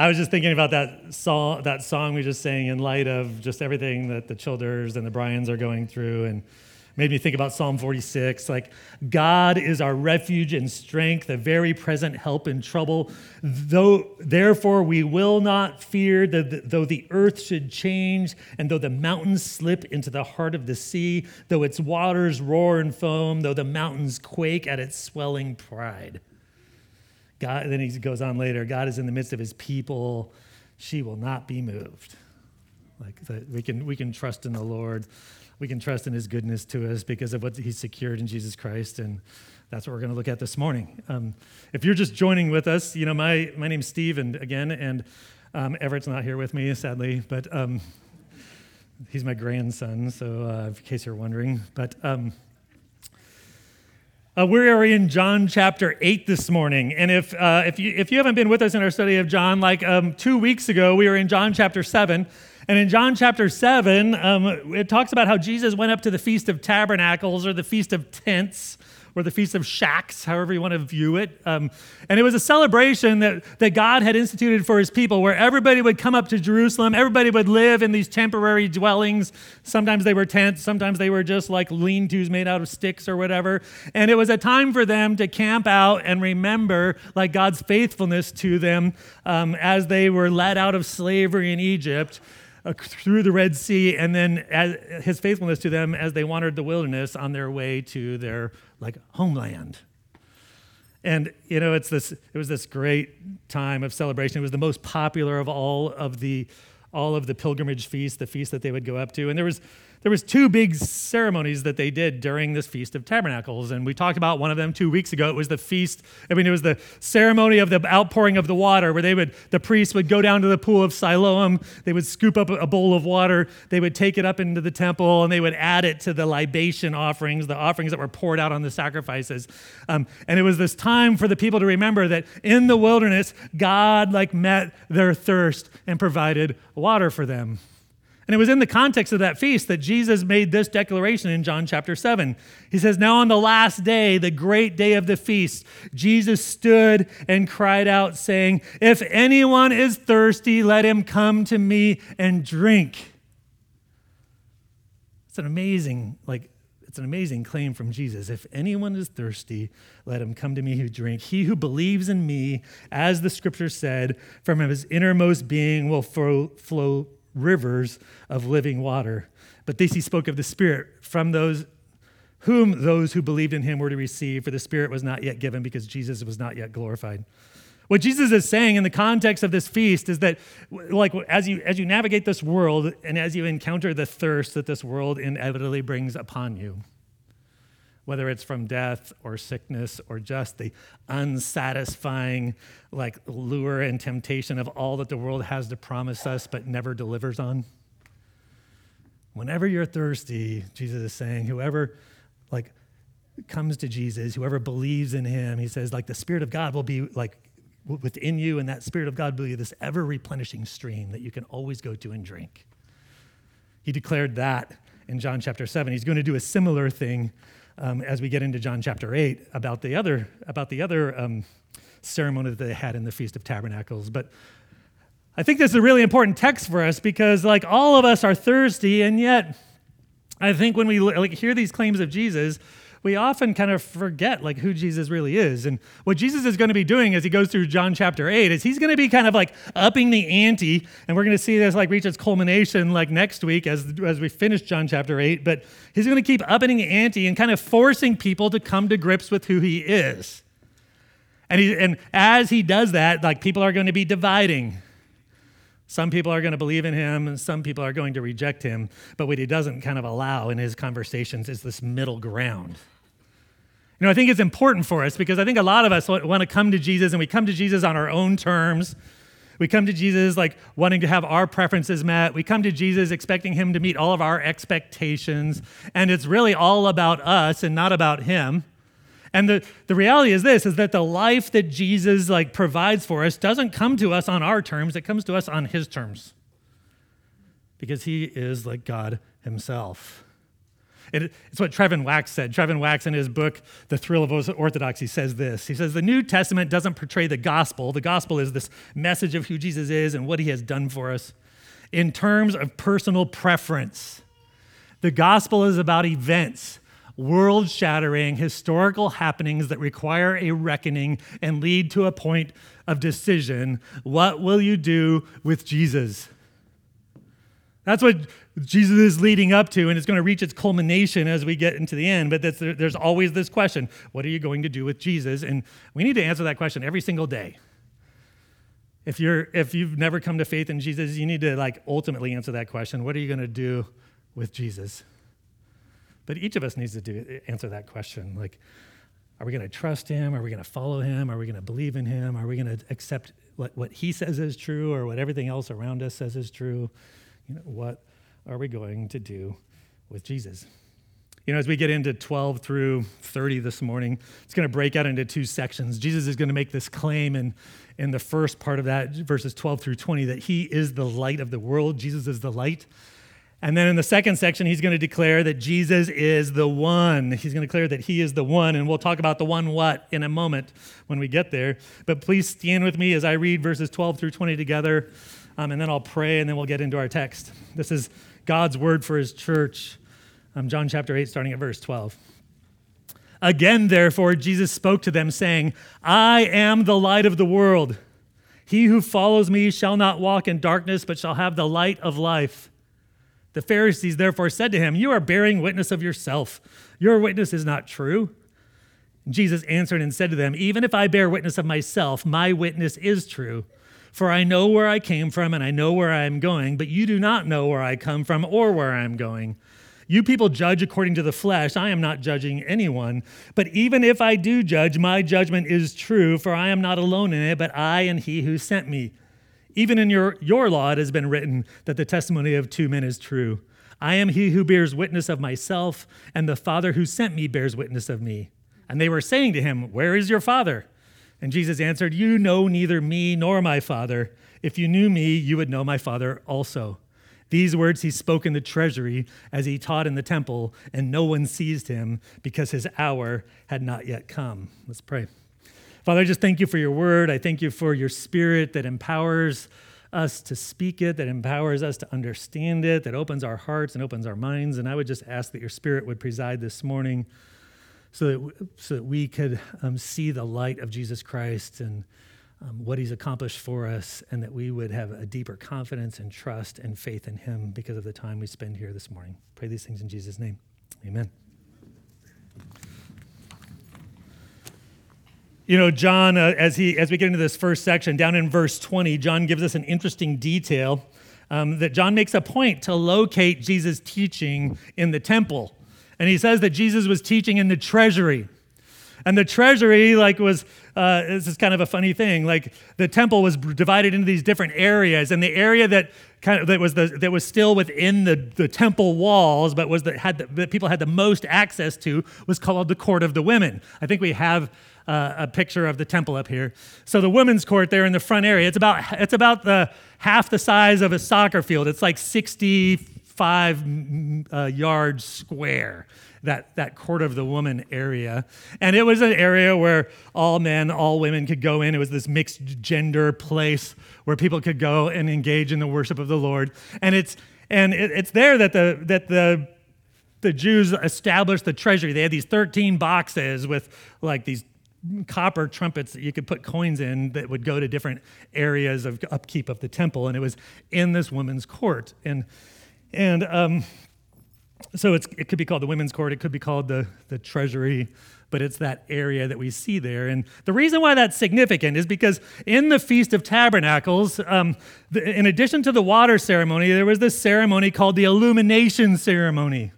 I was just thinking about that song, that song we just sang in light of just everything that the Childers and the Bryans are going through, and made me think about Psalm 46. Like, God is our refuge and strength, a very present help in trouble. Though, therefore, we will not fear, though the earth should change, and though the mountains slip into the heart of the sea, though its waters roar and foam, though the mountains quake at its swelling pride. God, then he goes on later God is in the midst of his people. She will not be moved. Like we can, we can trust in the Lord. We can trust in his goodness to us because of what he's secured in Jesus Christ. And that's what we're going to look at this morning. Um, if you're just joining with us, you know, my, my name's Steve, and again, and um, Everett's not here with me, sadly, but um, he's my grandson, so uh, in case you're wondering. But um, uh, we are in John chapter 8 this morning. And if, uh, if, you, if you haven't been with us in our study of John, like um, two weeks ago, we were in John chapter 7. And in John chapter 7, um, it talks about how Jesus went up to the Feast of Tabernacles or the Feast of Tents or the Feast of Shacks, however you want to view it. Um, and it was a celebration that, that God had instituted for his people where everybody would come up to Jerusalem. Everybody would live in these temporary dwellings. Sometimes they were tents, sometimes they were just like lean tos made out of sticks or whatever. And it was a time for them to camp out and remember like God's faithfulness to them um, as they were led out of slavery in Egypt uh, through the Red Sea, and then his faithfulness to them as they wandered the wilderness on their way to their like homeland. And you know, it's this. It was this great time of celebration. It was the most popular of all of the all of the pilgrimage feasts, the feasts that they would go up to. And there was there was two big ceremonies that they did during this feast of tabernacles and we talked about one of them two weeks ago. It was the feast i mean it was the ceremony of the outpouring of the water where they would the priests would go down to the pool of siloam they would scoop up a bowl of water they would take it up into the temple and they would add it to the libation offerings the offerings that were poured out on the sacrifices. Um, and it was this time for the people to remember that in the wilderness god like met their thirst and provided water for them and it was in the context of that feast that Jesus made this declaration in John chapter 7. He says, Now on the last day, the great day of the feast, Jesus stood and cried out, saying, If anyone is thirsty, let him come to me and drink. It's an amazing, like, it's an amazing claim from Jesus. If anyone is thirsty, let him come to me who drink. He who believes in me, as the scripture said, from his innermost being will flow, flow rivers of living water. But this he spoke of the Spirit from those whom those who believed in him were to receive, for the Spirit was not yet given because Jesus was not yet glorified. What Jesus is saying in the context of this feast is that, like, as you, as you navigate this world and as you encounter the thirst that this world inevitably brings upon you, whether it's from death or sickness or just the unsatisfying like lure and temptation of all that the world has to promise us but never delivers on. Whenever you're thirsty, Jesus is saying, whoever like comes to Jesus, whoever believes in him, he says, like the Spirit of God will be like within you, and that Spirit of God will be this ever replenishing stream that you can always go to and drink. He declared that in John chapter 7. He's going to do a similar thing um, as we get into John chapter 8 about the other, about the other um, ceremony that they had in the Feast of Tabernacles. But I think this is a really important text for us because, like, all of us are thirsty, and yet I think when we like, hear these claims of Jesus, we often kind of forget like who Jesus really is. And what Jesus is going to be doing as he goes through John chapter 8 is he's going to be kind of like upping the ante. And we're going to see this like reach its culmination like next week as, as we finish John chapter 8. But he's going to keep upping the ante and kind of forcing people to come to grips with who he is. And, he, and as he does that, like people are going to be dividing. Some people are going to believe in him, and some people are going to reject him. But what he doesn't kind of allow in his conversations is this middle ground. You know, I think it's important for us because I think a lot of us want to come to Jesus and we come to Jesus on our own terms. We come to Jesus like wanting to have our preferences met. We come to Jesus expecting him to meet all of our expectations. And it's really all about us and not about him. And the, the reality is this is that the life that Jesus like provides for us doesn't come to us on our terms, it comes to us on his terms. Because he is like God himself. It, it's what Trevin Wax said. Trevin Wax, in his book, The Thrill of Orthodoxy, says this. He says, The New Testament doesn't portray the gospel. The gospel is this message of who Jesus is and what he has done for us in terms of personal preference. The gospel is about events, world shattering, historical happenings that require a reckoning and lead to a point of decision. What will you do with Jesus? That's what Jesus is leading up to, and it's going to reach its culmination as we get into the end. But there's always this question what are you going to do with Jesus? And we need to answer that question every single day. If, you're, if you've never come to faith in Jesus, you need to like ultimately answer that question what are you going to do with Jesus? But each of us needs to do, answer that question. Like, are we going to trust him? Are we going to follow him? Are we going to believe in him? Are we going to accept what, what he says is true or what everything else around us says is true? You know, what are we going to do with Jesus? You know, as we get into 12 through 30 this morning, it's going to break out into two sections. Jesus is going to make this claim in, in the first part of that, verses 12 through 20, that he is the light of the world. Jesus is the light. And then in the second section, he's going to declare that Jesus is the one. He's going to declare that he is the one. And we'll talk about the one what in a moment when we get there. But please stand with me as I read verses 12 through 20 together. Um, and then I'll pray and then we'll get into our text. This is God's word for his church. Um, John chapter 8, starting at verse 12. Again, therefore, Jesus spoke to them, saying, I am the light of the world. He who follows me shall not walk in darkness, but shall have the light of life. The Pharisees therefore said to him, You are bearing witness of yourself. Your witness is not true. Jesus answered and said to them, Even if I bear witness of myself, my witness is true. For I know where I came from and I know where I am going, but you do not know where I come from or where I am going. You people judge according to the flesh. I am not judging anyone. But even if I do judge, my judgment is true, for I am not alone in it, but I and he who sent me. Even in your, your law, it has been written that the testimony of two men is true. I am he who bears witness of myself, and the Father who sent me bears witness of me. And they were saying to him, Where is your Father? And Jesus answered, You know neither me nor my Father. If you knew me, you would know my Father also. These words he spoke in the treasury as he taught in the temple, and no one seized him because his hour had not yet come. Let's pray. Father, I just thank you for your word. I thank you for your spirit that empowers us to speak it, that empowers us to understand it, that opens our hearts and opens our minds. And I would just ask that your spirit would preside this morning so that, so that we could um, see the light of Jesus Christ and um, what he's accomplished for us, and that we would have a deeper confidence and trust and faith in him because of the time we spend here this morning. Pray these things in Jesus' name. Amen. You know, John, uh, as, he, as we get into this first section, down in verse 20, John gives us an interesting detail um, that John makes a point to locate Jesus' teaching in the temple. And he says that Jesus was teaching in the treasury. And the treasury, like, was uh, this is kind of a funny thing. Like, the temple was divided into these different areas, and the area that kind of that was the that was still within the, the temple walls, but was that had the, that people had the most access to was called the court of the women. I think we have uh, a picture of the temple up here. So the women's court there in the front area, it's about it's about the half the size of a soccer field. It's like 65 uh, yards square. That, that court of the woman area. And it was an area where all men, all women could go in. It was this mixed gender place where people could go and engage in the worship of the Lord. And it's, and it, it's there that the, that the the Jews established the treasury. They had these 13 boxes with like these copper trumpets that you could put coins in that would go to different areas of upkeep of the temple, and it was in this women's court. And and um, so it could be called the women's court. It could be called the the treasury, but it's that area that we see there. And the reason why that's significant is because in the Feast of Tabernacles, um, the, in addition to the water ceremony, there was this ceremony called the illumination ceremony.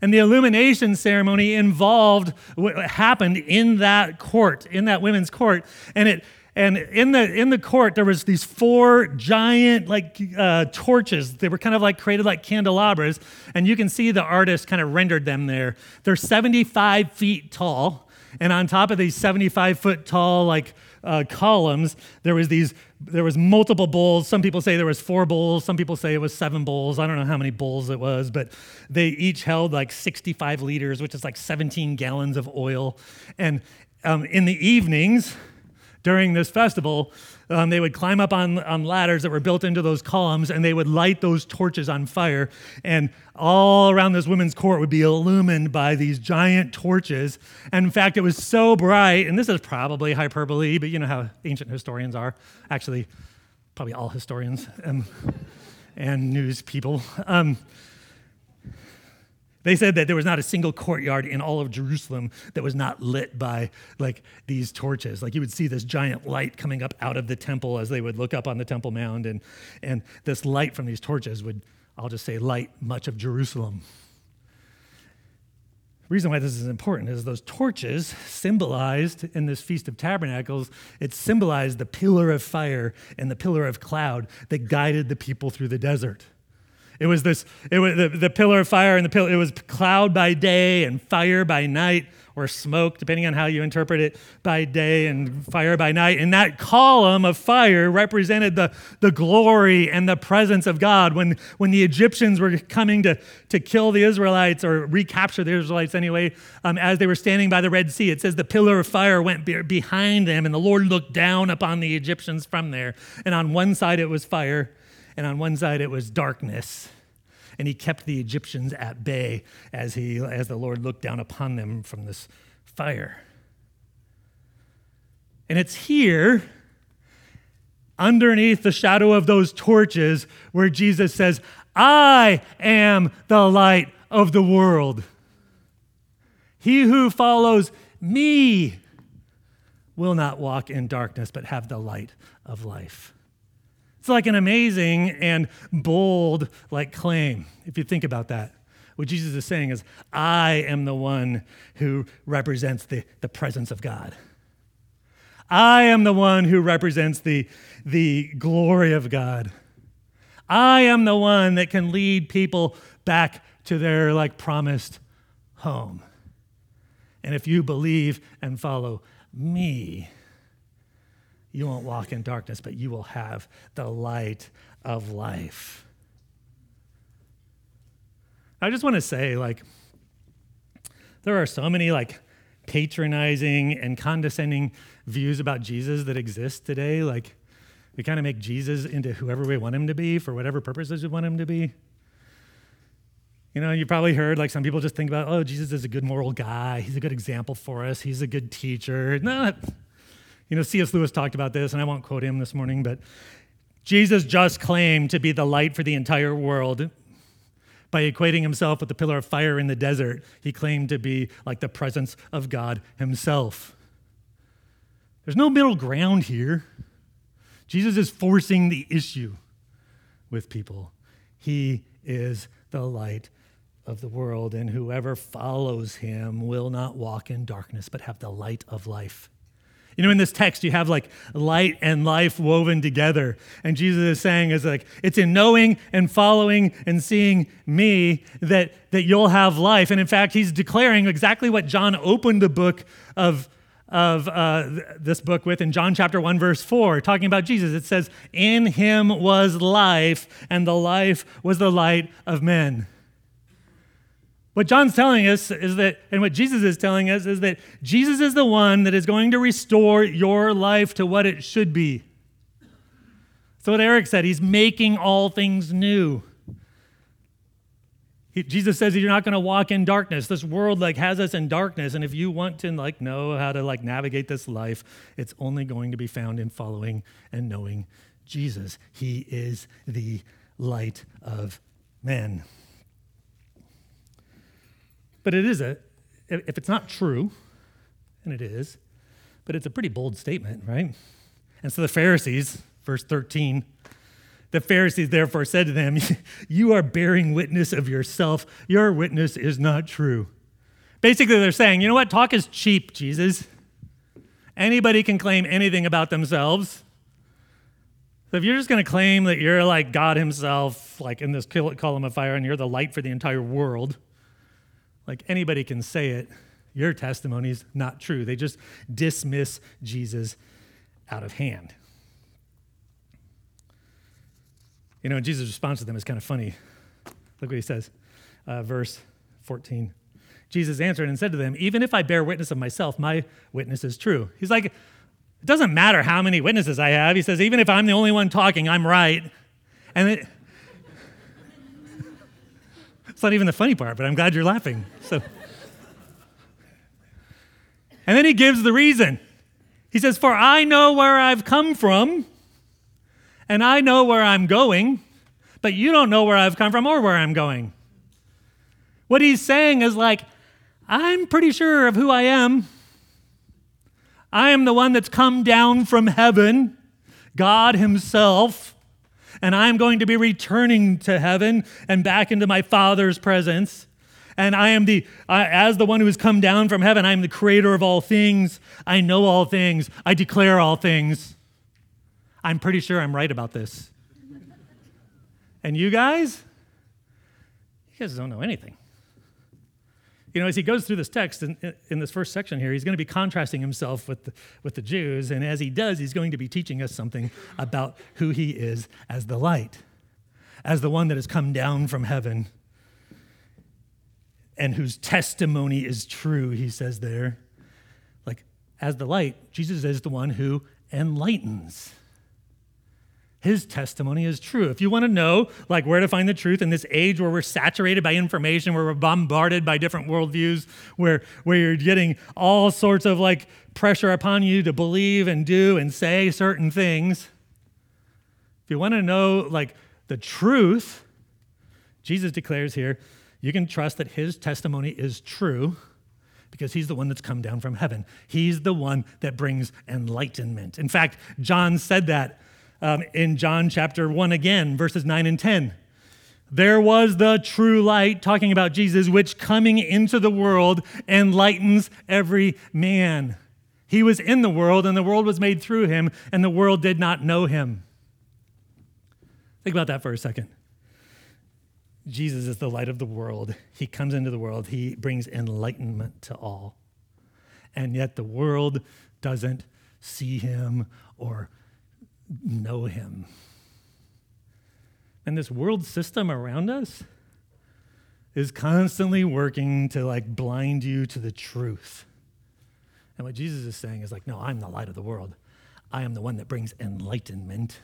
And the illumination ceremony involved what happened in that court, in that women's court. And it and in the in the court there was these four giant like uh, torches. They were kind of like created like candelabras, and you can see the artist kind of rendered them there. They're 75 feet tall, and on top of these 75 foot tall like uh, columns, there was these, there was multiple bowls. Some people say there was four bowls. Some people say it was seven bowls. I don't know how many bowls it was, but they each held like 65 liters, which is like 17 gallons of oil. And um, in the evenings during this festival, um, they would climb up on, on ladders that were built into those columns and they would light those torches on fire. And all around this women's court would be illumined by these giant torches. And in fact, it was so bright, and this is probably hyperbole, but you know how ancient historians are. Actually, probably all historians um, and news people. Um, they said that there was not a single courtyard in all of Jerusalem that was not lit by like these torches. Like you would see this giant light coming up out of the temple as they would look up on the Temple Mount, and, and this light from these torches would, I'll just say, light much of Jerusalem. The reason why this is important is those torches symbolized in this Feast of Tabernacles, it symbolized the pillar of fire and the pillar of cloud that guided the people through the desert. It was this, it was the, the pillar of fire and the pillar, it was cloud by day and fire by night, or smoke, depending on how you interpret it, by day and fire by night. And that column of fire represented the, the glory and the presence of God. When, when the Egyptians were coming to, to kill the Israelites or recapture the Israelites anyway, um, as they were standing by the Red Sea, it says the pillar of fire went be- behind them, and the Lord looked down upon the Egyptians from there. And on one side it was fire, and on one side it was darkness. And he kept the Egyptians at bay as, he, as the Lord looked down upon them from this fire. And it's here, underneath the shadow of those torches, where Jesus says, I am the light of the world. He who follows me will not walk in darkness, but have the light of life. It's like an amazing and bold like claim if you think about that. What Jesus is saying is, I am the one who represents the, the presence of God. I am the one who represents the, the glory of God. I am the one that can lead people back to their like promised home. And if you believe and follow me, you won't walk in darkness, but you will have the light of life. I just want to say, like, there are so many, like, patronizing and condescending views about Jesus that exist today. Like, we kind of make Jesus into whoever we want him to be for whatever purposes we want him to be. You know, you probably heard like some people just think about, oh, Jesus is a good moral guy. He's a good example for us. He's a good teacher. No, you know, C.S. Lewis talked about this, and I won't quote him this morning, but Jesus just claimed to be the light for the entire world. By equating himself with the pillar of fire in the desert, he claimed to be like the presence of God himself. There's no middle ground here. Jesus is forcing the issue with people. He is the light of the world, and whoever follows him will not walk in darkness, but have the light of life. You know, in this text, you have like light and life woven together. And Jesus is saying, is like, it's in knowing and following and seeing me that, that you'll have life. And in fact, he's declaring exactly what John opened the book of, of uh, this book with in John chapter 1, verse 4, talking about Jesus. It says, In him was life, and the life was the light of men. What John's telling us is that, and what Jesus is telling us is that Jesus is the one that is going to restore your life to what it should be. So, what Eric said, he's making all things new. He, Jesus says you're not going to walk in darkness. This world like has us in darkness, and if you want to like know how to like navigate this life, it's only going to be found in following and knowing Jesus. He is the light of men. But it is a, if it's not true, and it is, but it's a pretty bold statement, right? And so the Pharisees, verse 13, the Pharisees therefore said to them, You are bearing witness of yourself. Your witness is not true. Basically, they're saying, You know what? Talk is cheap, Jesus. Anybody can claim anything about themselves. So if you're just going to claim that you're like God Himself, like in this column of fire, and you're the light for the entire world, like anybody can say it. Your testimony is not true. They just dismiss Jesus out of hand. You know, Jesus' response to them is kind of funny. Look what he says, uh, verse 14. Jesus answered and said to them, Even if I bear witness of myself, my witness is true. He's like, It doesn't matter how many witnesses I have. He says, Even if I'm the only one talking, I'm right. And it, it's not even the funny part, but I'm glad you're laughing. So, and then he gives the reason. He says, For I know where I've come from, and I know where I'm going, but you don't know where I've come from or where I'm going. What he's saying is like, I'm pretty sure of who I am. I am the one that's come down from heaven, God Himself, and I'm going to be returning to heaven and back into my Father's presence. And I am the, as the one who has come down from heaven, I am the creator of all things. I know all things. I declare all things. I'm pretty sure I'm right about this. And you guys? You guys don't know anything. You know, as he goes through this text in, in this first section here, he's going to be contrasting himself with the, with the Jews. And as he does, he's going to be teaching us something about who he is as the light, as the one that has come down from heaven and whose testimony is true, he says there. Like, as the light, Jesus is the one who enlightens his testimony is true. If you want to know like where to find the truth in this age where we're saturated by information, where we're bombarded by different worldviews, where, where you're getting all sorts of like pressure upon you to believe and do and say certain things. If you want to know like the truth, Jesus declares here, you can trust that his testimony is true because he's the one that's come down from heaven. He's the one that brings enlightenment. In fact, John said that um, in John chapter 1 again, verses 9 and 10. There was the true light, talking about Jesus, which coming into the world enlightens every man. He was in the world, and the world was made through him, and the world did not know him. Think about that for a second. Jesus is the light of the world. He comes into the world, he brings enlightenment to all. And yet the world doesn't see him or know him. And this world system around us is constantly working to like blind you to the truth. And what Jesus is saying is like, no, I'm the light of the world. I am the one that brings enlightenment.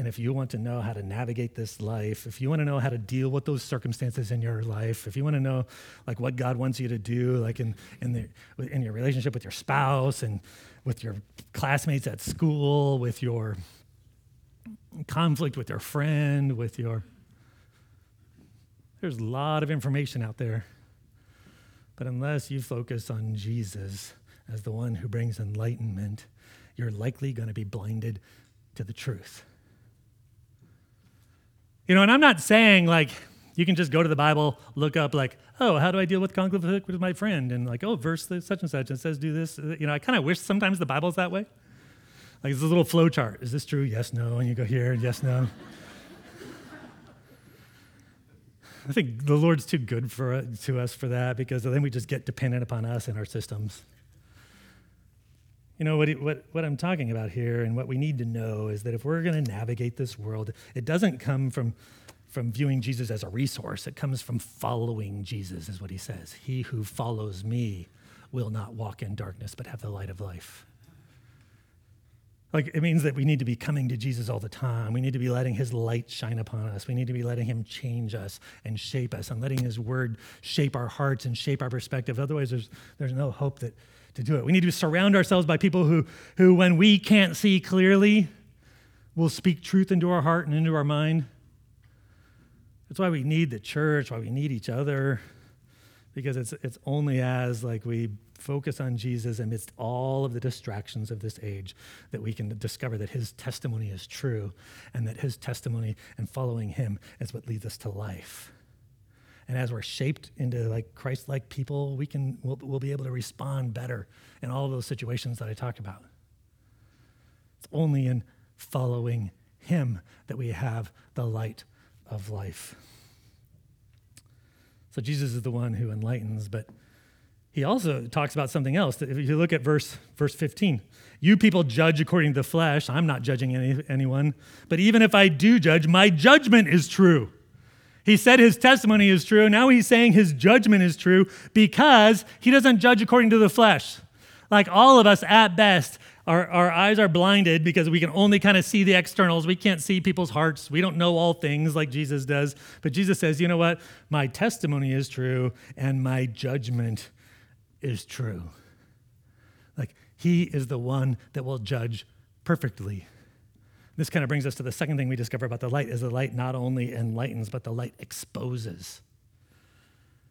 And if you want to know how to navigate this life, if you want to know how to deal with those circumstances in your life, if you want to know like what God wants you to do, like in in, the, in your relationship with your spouse and with your classmates at school, with your conflict with your friend, with your. There's a lot of information out there. But unless you focus on Jesus as the one who brings enlightenment, you're likely going to be blinded to the truth. You know, and I'm not saying like you can just go to the Bible, look up like, oh, how do I deal with conflict with my friend? And like, oh, verse such and such, it says do this. Uh, you know, I kind of wish sometimes the Bible's that way. Like it's a little flow chart. Is this true? Yes, no. And you go here, yes, no. I think the Lord's too good for uh, to us for that because then we just get dependent upon us and our systems. You know, what, what, what I'm talking about here and what we need to know is that if we're going to navigate this world, it doesn't come from from viewing Jesus as a resource. It comes from following Jesus, is what he says. He who follows me will not walk in darkness, but have the light of life. Like, it means that we need to be coming to Jesus all the time. We need to be letting his light shine upon us. We need to be letting him change us and shape us and letting his word shape our hearts and shape our perspective. Otherwise, there's, there's no hope that, to do it. We need to surround ourselves by people who, who, when we can't see clearly, will speak truth into our heart and into our mind. That's why we need the church, why we need each other, because it's, it's only as like we focus on Jesus amidst all of the distractions of this age that we can discover that his testimony is true and that his testimony and following him is what leads us to life. And as we're shaped into like Christ-like people, we can we'll, we'll be able to respond better in all those situations that I talked about. It's only in following him that we have the light of life. So Jesus is the one who enlightens, but he also talks about something else. If you look at verse, verse 15, you people judge according to the flesh. I'm not judging any, anyone. But even if I do judge, my judgment is true. He said his testimony is true. Now he's saying his judgment is true because he doesn't judge according to the flesh. Like all of us, at best, our, our eyes are blinded because we can only kind of see the externals. We can't see people's hearts. We don't know all things like Jesus does. But Jesus says, you know what? My testimony is true and my judgment is true. Like he is the one that will judge perfectly. This kind of brings us to the second thing we discover about the light is the light not only enlightens, but the light exposes.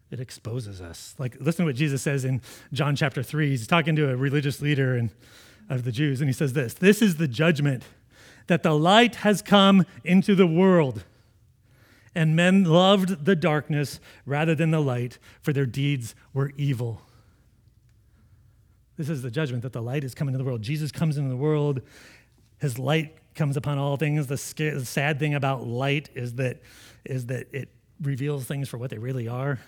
It exposes us. Like, listen to what Jesus says in John chapter 3. He's talking to a religious leader and, of the Jews, and he says this This is the judgment that the light has come into the world, and men loved the darkness rather than the light, for their deeds were evil. This is the judgment that the light is coming into the world. Jesus comes into the world, his light comes upon all things. The, scared, the sad thing about light is that, is that it reveals things for what they really are.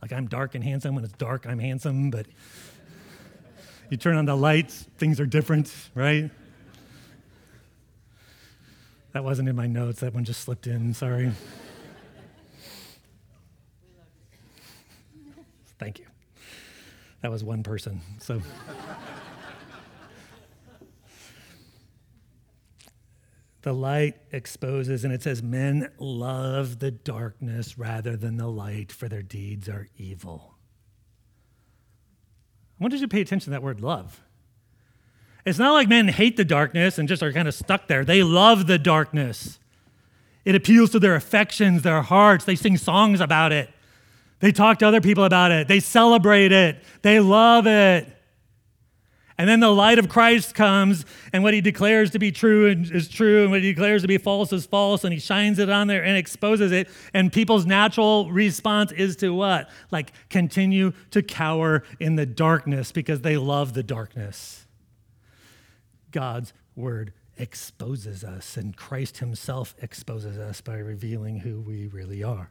Like I'm dark and handsome. When it's dark, I'm handsome, but you turn on the lights, things are different, right? That wasn't in my notes. That one just slipped in. Sorry. Thank you. That was one person. So. The light exposes, and it says, Men love the darkness rather than the light, for their deeds are evil. I want you to pay attention to that word love. It's not like men hate the darkness and just are kind of stuck there. They love the darkness. It appeals to their affections, their hearts. They sing songs about it. They talk to other people about it. They celebrate it. They love it. And then the light of Christ comes, and what he declares to be true is true, and what he declares to be false is false, and he shines it on there and exposes it. And people's natural response is to what? Like continue to cower in the darkness because they love the darkness. God's word exposes us, and Christ himself exposes us by revealing who we really are.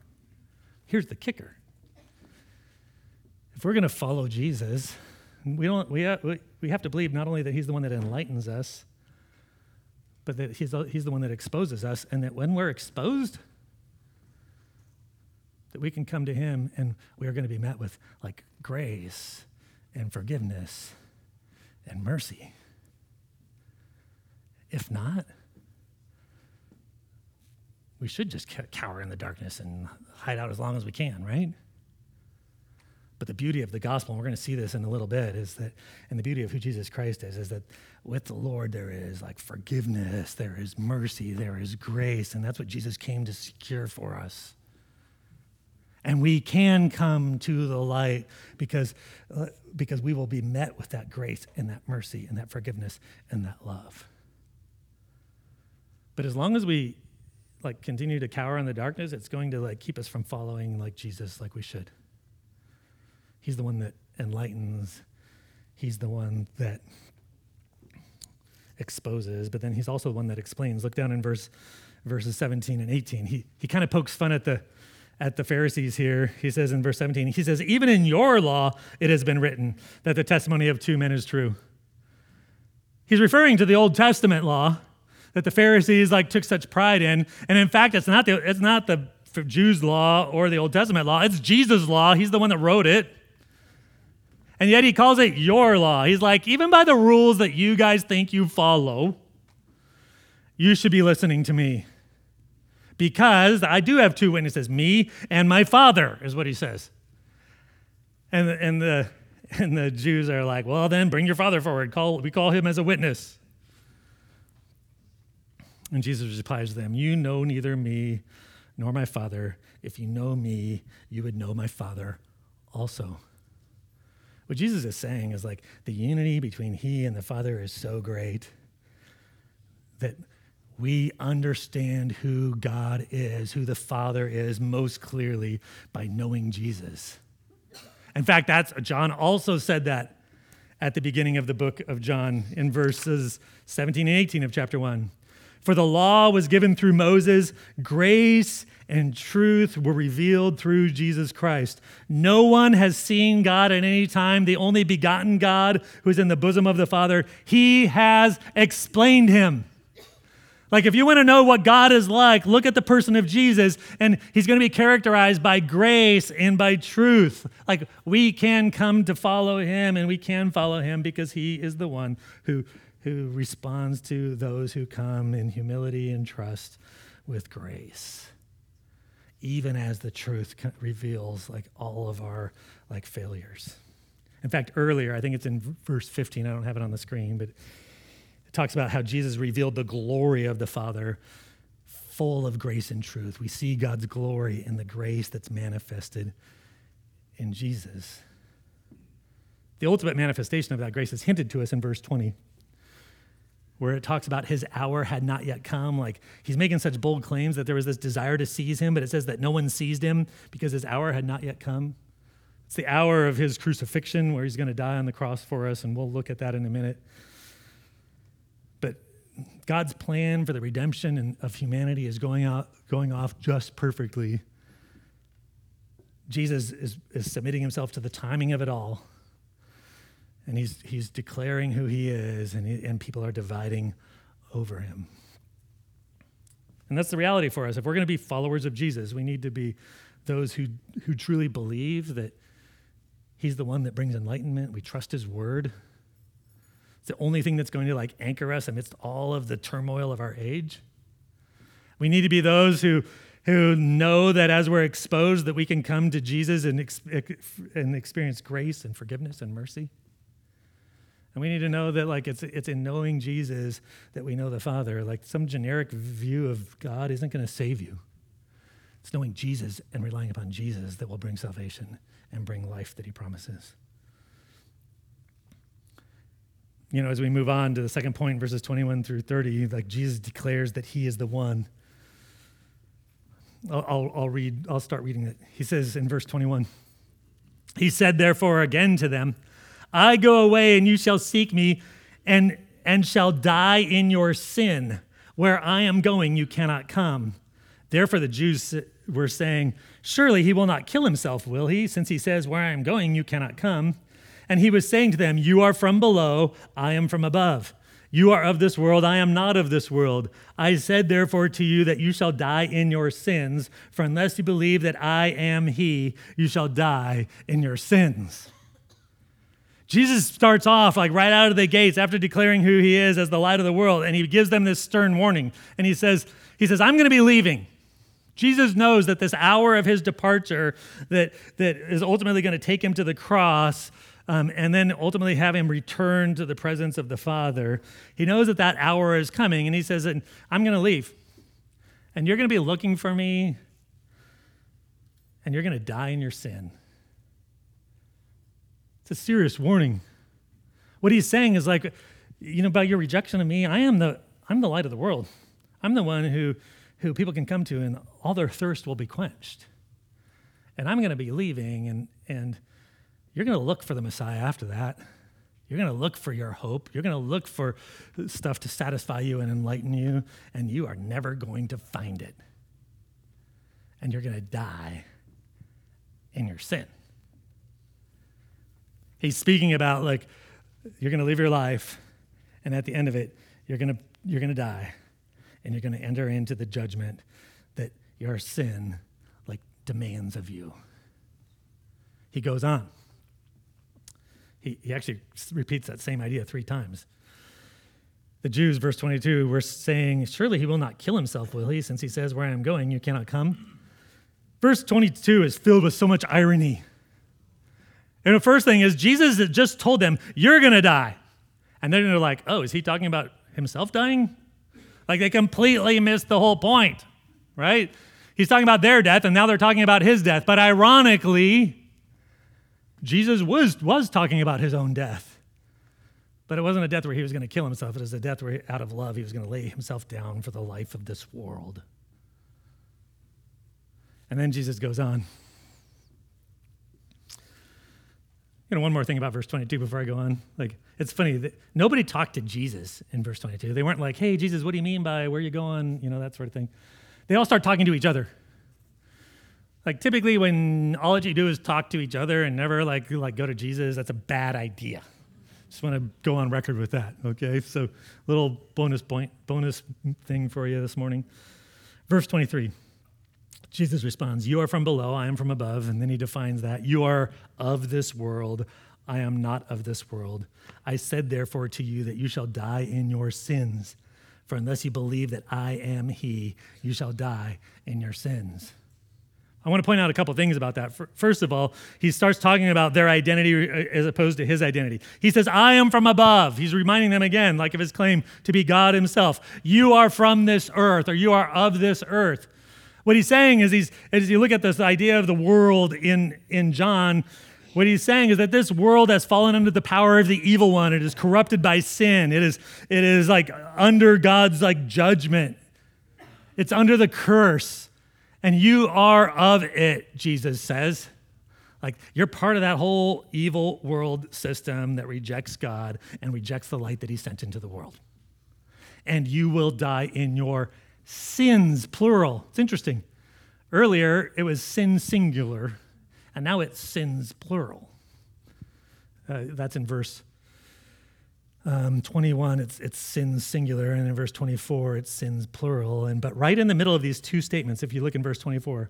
Here's the kicker if we're going to follow Jesus, we, don't, we, uh, have, we have to believe not only that he's the one that enlightens us, but that he's the, he's the one that exposes us, and that when we're exposed, that we can come to him and we are going to be met with like grace and forgiveness and mercy. If not, we should just cower in the darkness and hide out as long as we can, right? But the beauty of the gospel, and we're going to see this in a little bit, is that, and the beauty of who Jesus Christ is, is that with the Lord there is like forgiveness, there is mercy, there is grace, and that's what Jesus came to secure for us. And we can come to the light because, uh, because we will be met with that grace and that mercy and that forgiveness and that love. But as long as we like continue to cower in the darkness, it's going to like keep us from following like Jesus like we should. He's the one that enlightens, He's the one that exposes, but then He's also the one that explains. Look down in verse verses 17 and 18. He, he kind of pokes fun at the at the Pharisees here. He says in verse 17, he says, Even in your law it has been written that the testimony of two men is true. He's referring to the Old Testament law that the Pharisees like took such pride in. And in fact, it's not the, it's not the Jews' law or the Old Testament law, it's Jesus' law. He's the one that wrote it. And yet he calls it your law. He's like, even by the rules that you guys think you follow, you should be listening to me. Because I do have two witnesses, me and my father, is what he says. And, and, the, and the Jews are like, well, then bring your father forward. Call, we call him as a witness. And Jesus replies to them, You know neither me nor my father. If you know me, you would know my father also. What Jesus is saying is like the unity between He and the Father is so great that we understand who God is, who the Father is most clearly by knowing Jesus. In fact, that's John also said that at the beginning of the book of John in verses 17 and 18 of chapter 1. For the law was given through Moses, grace and truth were revealed through Jesus Christ. No one has seen God at any time, the only begotten God who is in the bosom of the Father. He has explained him. Like, if you want to know what God is like, look at the person of Jesus, and he's going to be characterized by grace and by truth. Like, we can come to follow him, and we can follow him because he is the one who, who responds to those who come in humility and trust with grace. Even as the truth reveals, like, all of our, like, failures. In fact, earlier, I think it's in verse 15, I don't have it on the screen, but it talks about how Jesus revealed the glory of the Father, full of grace and truth. We see God's glory in the grace that's manifested in Jesus. The ultimate manifestation of that grace is hinted to us in verse 20, where it talks about his hour had not yet come. Like he's making such bold claims that there was this desire to seize him, but it says that no one seized him because his hour had not yet come. It's the hour of his crucifixion where he's going to die on the cross for us, and we'll look at that in a minute. But God's plan for the redemption of humanity is going, out, going off just perfectly. Jesus is, is submitting himself to the timing of it all. And he's, he's declaring who he is, and, he, and people are dividing over him. And that's the reality for us. If we're going to be followers of Jesus, we need to be those who, who truly believe that he's the one that brings enlightenment. We trust his word. It's the only thing that's going to like anchor us amidst all of the turmoil of our age. We need to be those who, who know that as we're exposed that we can come to Jesus and, ex- and experience grace and forgiveness and mercy. And we need to know that like it's, it's in knowing Jesus that we know the Father. Like some generic view of God isn't going to save you. It's knowing Jesus and relying upon Jesus that will bring salvation and bring life that he promises. you know, as we move on to the second point, verses 21 through 30, like Jesus declares that he is the one. I'll, I'll, I'll, read, I'll start reading it. He says in verse 21 He said, therefore, again to them, I go away and you shall seek me and, and shall die in your sin. Where I am going, you cannot come. Therefore, the Jews were saying, Surely he will not kill himself, will he? Since he says, Where I am going, you cannot come. And he was saying to them, You are from below, I am from above. You are of this world, I am not of this world. I said therefore to you that you shall die in your sins, for unless you believe that I am he, you shall die in your sins. Jesus starts off like right out of the gates after declaring who he is as the light of the world, and he gives them this stern warning. And he says, he says, I'm going to be leaving. Jesus knows that this hour of his departure that, that is ultimately going to take him to the cross um, and then ultimately have him return to the presence of the Father. He knows that that hour is coming, and he says, and I'm going to leave. And you're going to be looking for me, and you're going to die in your sin. It's a serious warning. What he's saying is like, you know, about your rejection of me, I am the, I'm the light of the world. I'm the one who, who people can come to, and all their thirst will be quenched. And I'm going to be leaving, and, and you're going to look for the Messiah after that. You're going to look for your hope. You're going to look for stuff to satisfy you and enlighten you, and you are never going to find it. And you're going to die in your sin. He's speaking about like you're going to live your life, and at the end of it, you're going to you're going to die, and you're going to enter into the judgment that your sin like demands of you. He goes on. He, he actually repeats that same idea three times. The Jews, verse 22, were saying, Surely he will not kill himself, will he? Since he says, Where I am going, you cannot come. Verse 22 is filled with so much irony. And the first thing is, Jesus just told them, You're going to die. And then they're like, Oh, is he talking about himself dying? Like they completely missed the whole point, right? He's talking about their death, and now they're talking about his death. But ironically, Jesus was, was talking about his own death. But it wasn't a death where he was going to kill himself. It was a death where, out of love, he was going to lay himself down for the life of this world. And then Jesus goes on. You know, one more thing about verse 22 before I go on. Like, it's funny that nobody talked to Jesus in verse 22. They weren't like, hey, Jesus, what do you mean by where you going? You know, that sort of thing. They all start talking to each other. Like typically when all that you do is talk to each other and never like like go to Jesus, that's a bad idea. Just want to go on record with that. Okay, so little bonus point, bonus thing for you this morning. Verse 23. Jesus responds, You are from below, I am from above. And then he defines that. You are of this world, I am not of this world. I said, therefore, to you that you shall die in your sins. For unless you believe that I am he, you shall die in your sins. I want to point out a couple things about that. First of all, he starts talking about their identity uh, as opposed to his identity. He says, I am from above. He's reminding them again, like of his claim to be God himself. You are from this earth, or you are of this earth. What he's saying is, he's, as you look at this idea of the world in, in John, what he's saying is that this world has fallen under the power of the evil one. It is corrupted by sin. It is, it is like under God's like judgment. It's under the curse and you are of it, Jesus says. Like you're part of that whole evil world system that rejects God and rejects the light that He sent into the world. And you will die in your sins, plural. It's interesting. Earlier, it was sin singular, and now it's sins, plural. Uh, that's in verse um, 21, it's, it's sins singular, and in verse 24, it's sins plural. And but right in the middle of these two statements, if you look in verse 24,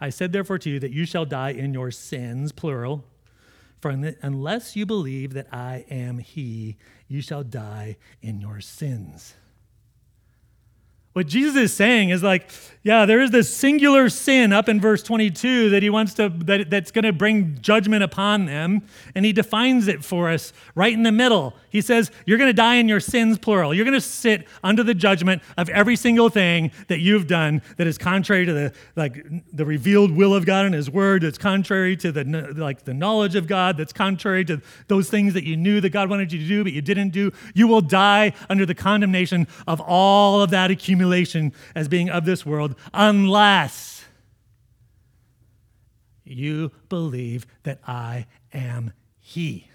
I said therefore to you that you shall die in your sins, plural. For unless you believe that I am He, you shall die in your sins. What Jesus is saying is like, yeah, there is this singular sin up in verse 22 that he wants to, that, that's going to bring judgment upon them. And he defines it for us right in the middle. He says, You're going to die in your sins, plural. You're going to sit under the judgment of every single thing that you've done that is contrary to the, like, the revealed will of God and his word, that's contrary to the, like, the knowledge of God, that's contrary to those things that you knew that God wanted you to do, but you didn't do. You will die under the condemnation of all of that accumulation as being of this world unless you believe that I am He.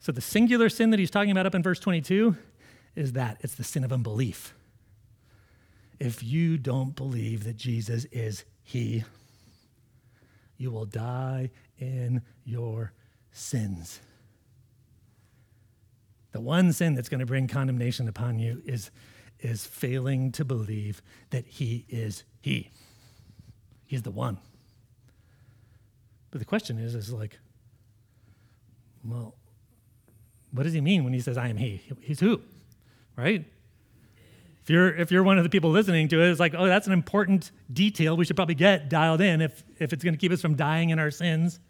So, the singular sin that he's talking about up in verse 22 is that it's the sin of unbelief. If you don't believe that Jesus is He, you will die in your sins. The one sin that's going to bring condemnation upon you is, is failing to believe that He is He. He's the one. But the question is, is like, well, what does he mean when he says, I am He? He's who? Right? If you're, if you're one of the people listening to it, it's like, oh, that's an important detail we should probably get dialed in if, if it's going to keep us from dying in our sins.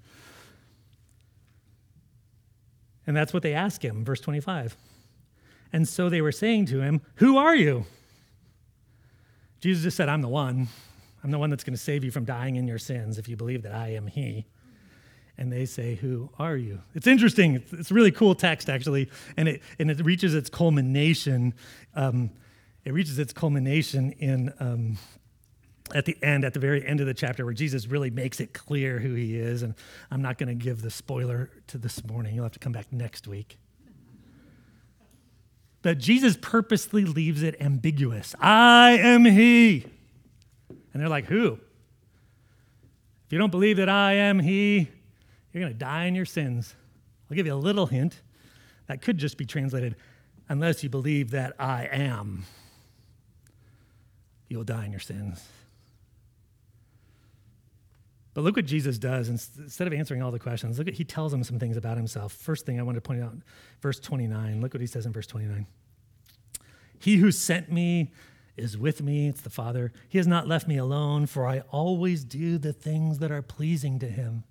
And that's what they ask him, verse 25. And so they were saying to him, Who are you? Jesus just said, I'm the one. I'm the one that's going to save you from dying in your sins if you believe that I am He. And they say, Who are you? It's interesting. It's a really cool text, actually. And it, and it reaches its culmination. Um, it reaches its culmination in um, at the end, at the very end of the chapter, where Jesus really makes it clear who he is. And I'm not going to give the spoiler to this morning. You'll have to come back next week. But Jesus purposely leaves it ambiguous. I am he. And they're like, who? If you don't believe that I am he, you're going to die in your sins. I'll give you a little hint. That could just be translated, unless you believe that I am, you'll die in your sins. But look what Jesus does. Instead of answering all the questions, look at he tells them some things about himself. First thing I want to point out, verse 29. Look what he says in verse 29. He who sent me is with me. It's the Father. He has not left me alone, for I always do the things that are pleasing to him.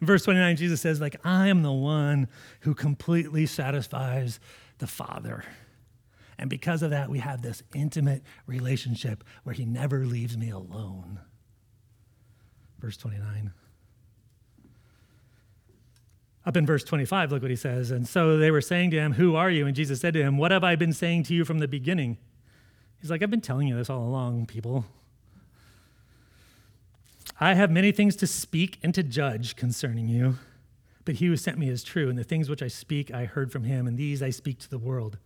In verse 29, Jesus says, like, I am the one who completely satisfies the Father. And because of that, we have this intimate relationship where he never leaves me alone verse 29. Up in verse 25, look what he says. And so they were saying to him, Who are you? And Jesus said to him, What have I been saying to you from the beginning? He's like, I've been telling you this all along, people. I have many things to speak and to judge concerning you, but he who sent me is true, and the things which I speak I heard from him, and these I speak to the world.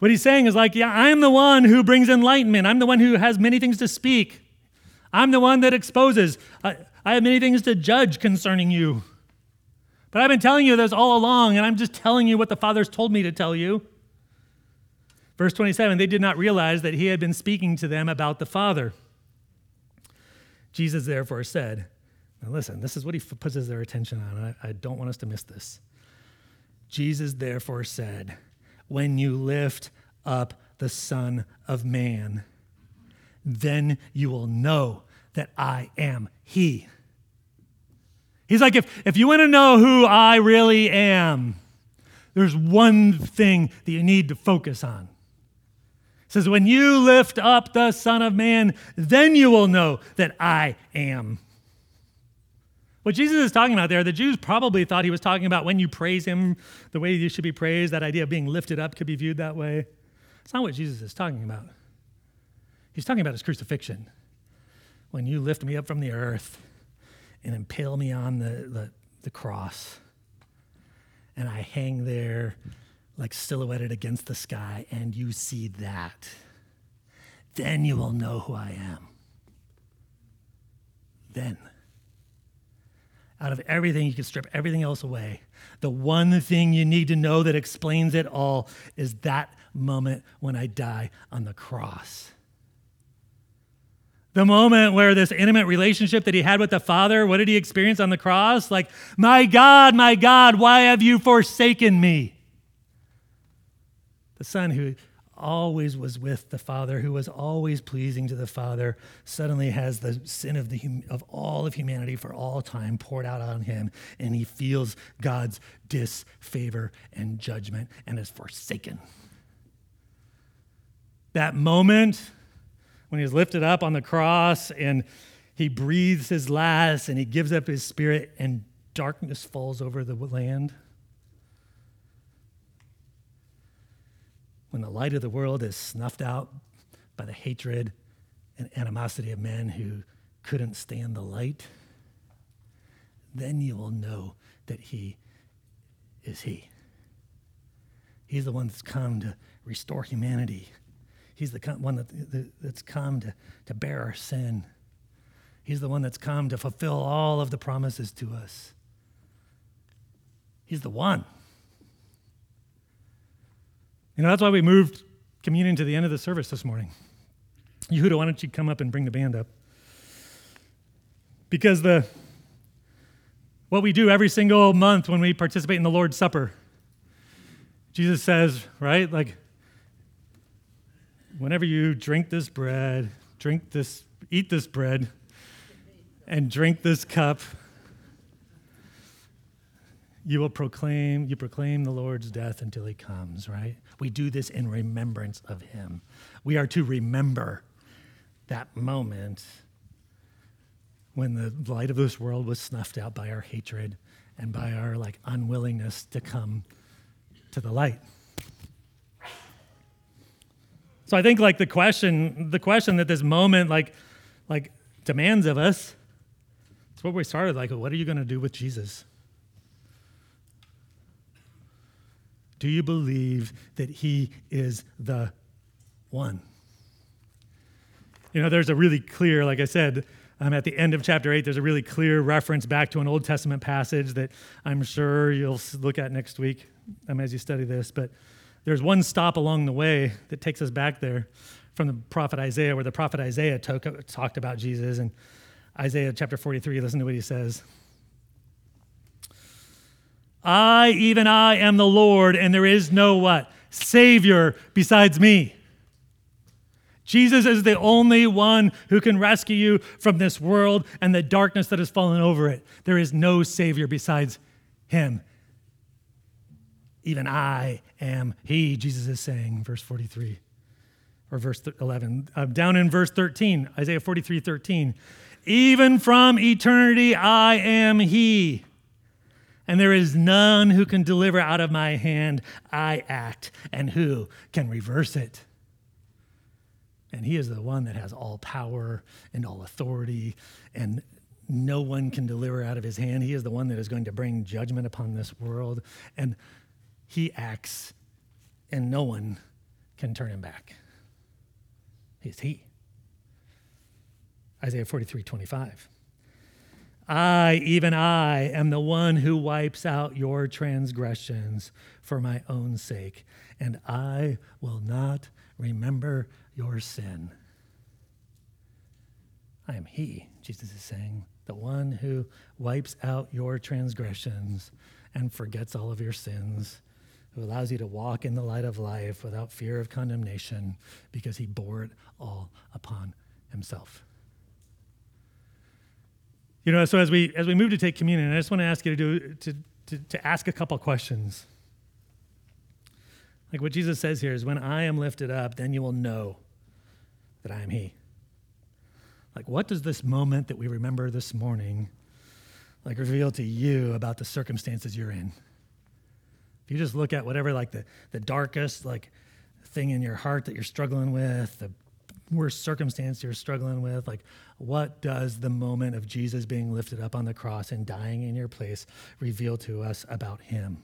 What he's saying is like, yeah, I'm the one who brings enlightenment. I'm the one who has many things to speak. I'm the one that exposes. I, I have many things to judge concerning you. But I've been telling you this all along, and I'm just telling you what the Father's told me to tell you. Verse 27 they did not realize that he had been speaking to them about the Father. Jesus therefore said, Now listen, this is what he puts their attention on. I, I don't want us to miss this. Jesus therefore said, When you lift up the Son of Man, then you will know that I am He. He's like, if, if you want to know who I really am, there's one thing that you need to focus on. It says, When you lift up the Son of Man, then you will know that I am. What Jesus is talking about there, the Jews probably thought he was talking about when you praise him, the way you should be praised, that idea of being lifted up could be viewed that way. It's not what Jesus is talking about. He's talking about his crucifixion. When you lift me up from the earth and impale me on the, the, the cross, and I hang there like silhouetted against the sky, and you see that, then you will know who I am. Then. Out of everything, you can strip everything else away. The one thing you need to know that explains it all is that moment when I die on the cross. The moment where this intimate relationship that he had with the Father, what did he experience on the cross? Like, my God, my God, why have you forsaken me? The Son who always was with the Father, who was always pleasing to the Father, suddenly has the sin of, the, of all of humanity for all time poured out on him, and he feels God's disfavor and judgment and is forsaken. That moment when he's lifted up on the cross and he breathes his last and he gives up his spirit, and darkness falls over the land. when the light of the world is snuffed out by the hatred and animosity of men who couldn't stand the light, then you will know that He is He. He's the one that's come to restore humanity. He's the one that, that's come to, to bear our sin. He's the one that's come to fulfill all of the promises to us. He's the one. You know, that's why we moved communion to the end of the service this morning. Yehuda, why don't you come up and bring the band up? Because the what we do every single month when we participate in the Lord's Supper, Jesus says, right? Like, whenever you drink this bread, drink this, eat this bread, and drink this cup, you will proclaim, you proclaim the Lord's death until he comes, right? We do this in remembrance of him. We are to remember that moment when the light of this world was snuffed out by our hatred and by our like unwillingness to come to the light. So I think like the question, the question that this moment like like demands of us, it's what we started like, what are you going to do with Jesus? Do you believe that he is the one? You know, there's a really clear, like I said, um, at the end of chapter 8, there's a really clear reference back to an Old Testament passage that I'm sure you'll look at next week um, as you study this. But there's one stop along the way that takes us back there from the prophet Isaiah, where the prophet Isaiah talk, talked about Jesus. And Isaiah chapter 43, listen to what he says. I, even I, am the Lord, and there is no what? Savior besides me. Jesus is the only one who can rescue you from this world and the darkness that has fallen over it. There is no Savior besides Him. Even I am He, Jesus is saying, verse 43 or verse 11. Uh, down in verse 13, Isaiah 43 13. Even from eternity I am He and there is none who can deliver out of my hand. I act, and who can reverse it? And he is the one that has all power and all authority, and no one can deliver out of his hand. He is the one that is going to bring judgment upon this world. And he acts, and no one can turn him back. He's he. Isaiah 43 25. I, even I, am the one who wipes out your transgressions for my own sake, and I will not remember your sin. I am He, Jesus is saying, the one who wipes out your transgressions and forgets all of your sins, who allows you to walk in the light of life without fear of condemnation because He bore it all upon Himself. You know, so as we as we move to take communion, I just want to ask you to do to, to, to ask a couple questions. Like what Jesus says here is when I am lifted up, then you will know that I am He. Like, what does this moment that we remember this morning like reveal to you about the circumstances you're in? You just look at whatever like the, the darkest like thing in your heart that you're struggling with, the worst circumstance you're struggling with, like what does the moment of Jesus being lifted up on the cross and dying in your place reveal to us about him?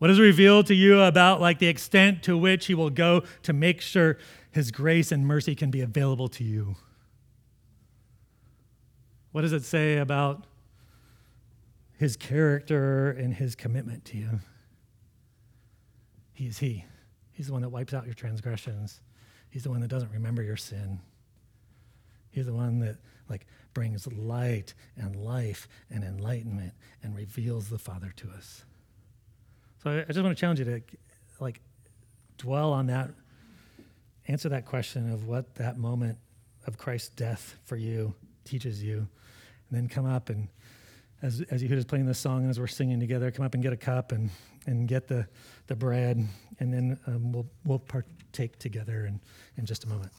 What does it reveal to you about like the extent to which he will go to make sure his grace and mercy can be available to you? What does it say about his character and his commitment to you? He is he. He's the one that wipes out your transgressions. He's the one that doesn't remember your sin. He's the one that like brings light and life and enlightenment and reveals the Father to us. So I, just want to challenge you to like dwell on that, answer that question of what that moment of Christ's death for you teaches you, and then come up and as as Yehuda's playing this song and as we're singing together, come up and get a cup and and get the the bread, and then um, we'll we'll partake together in in just a moment.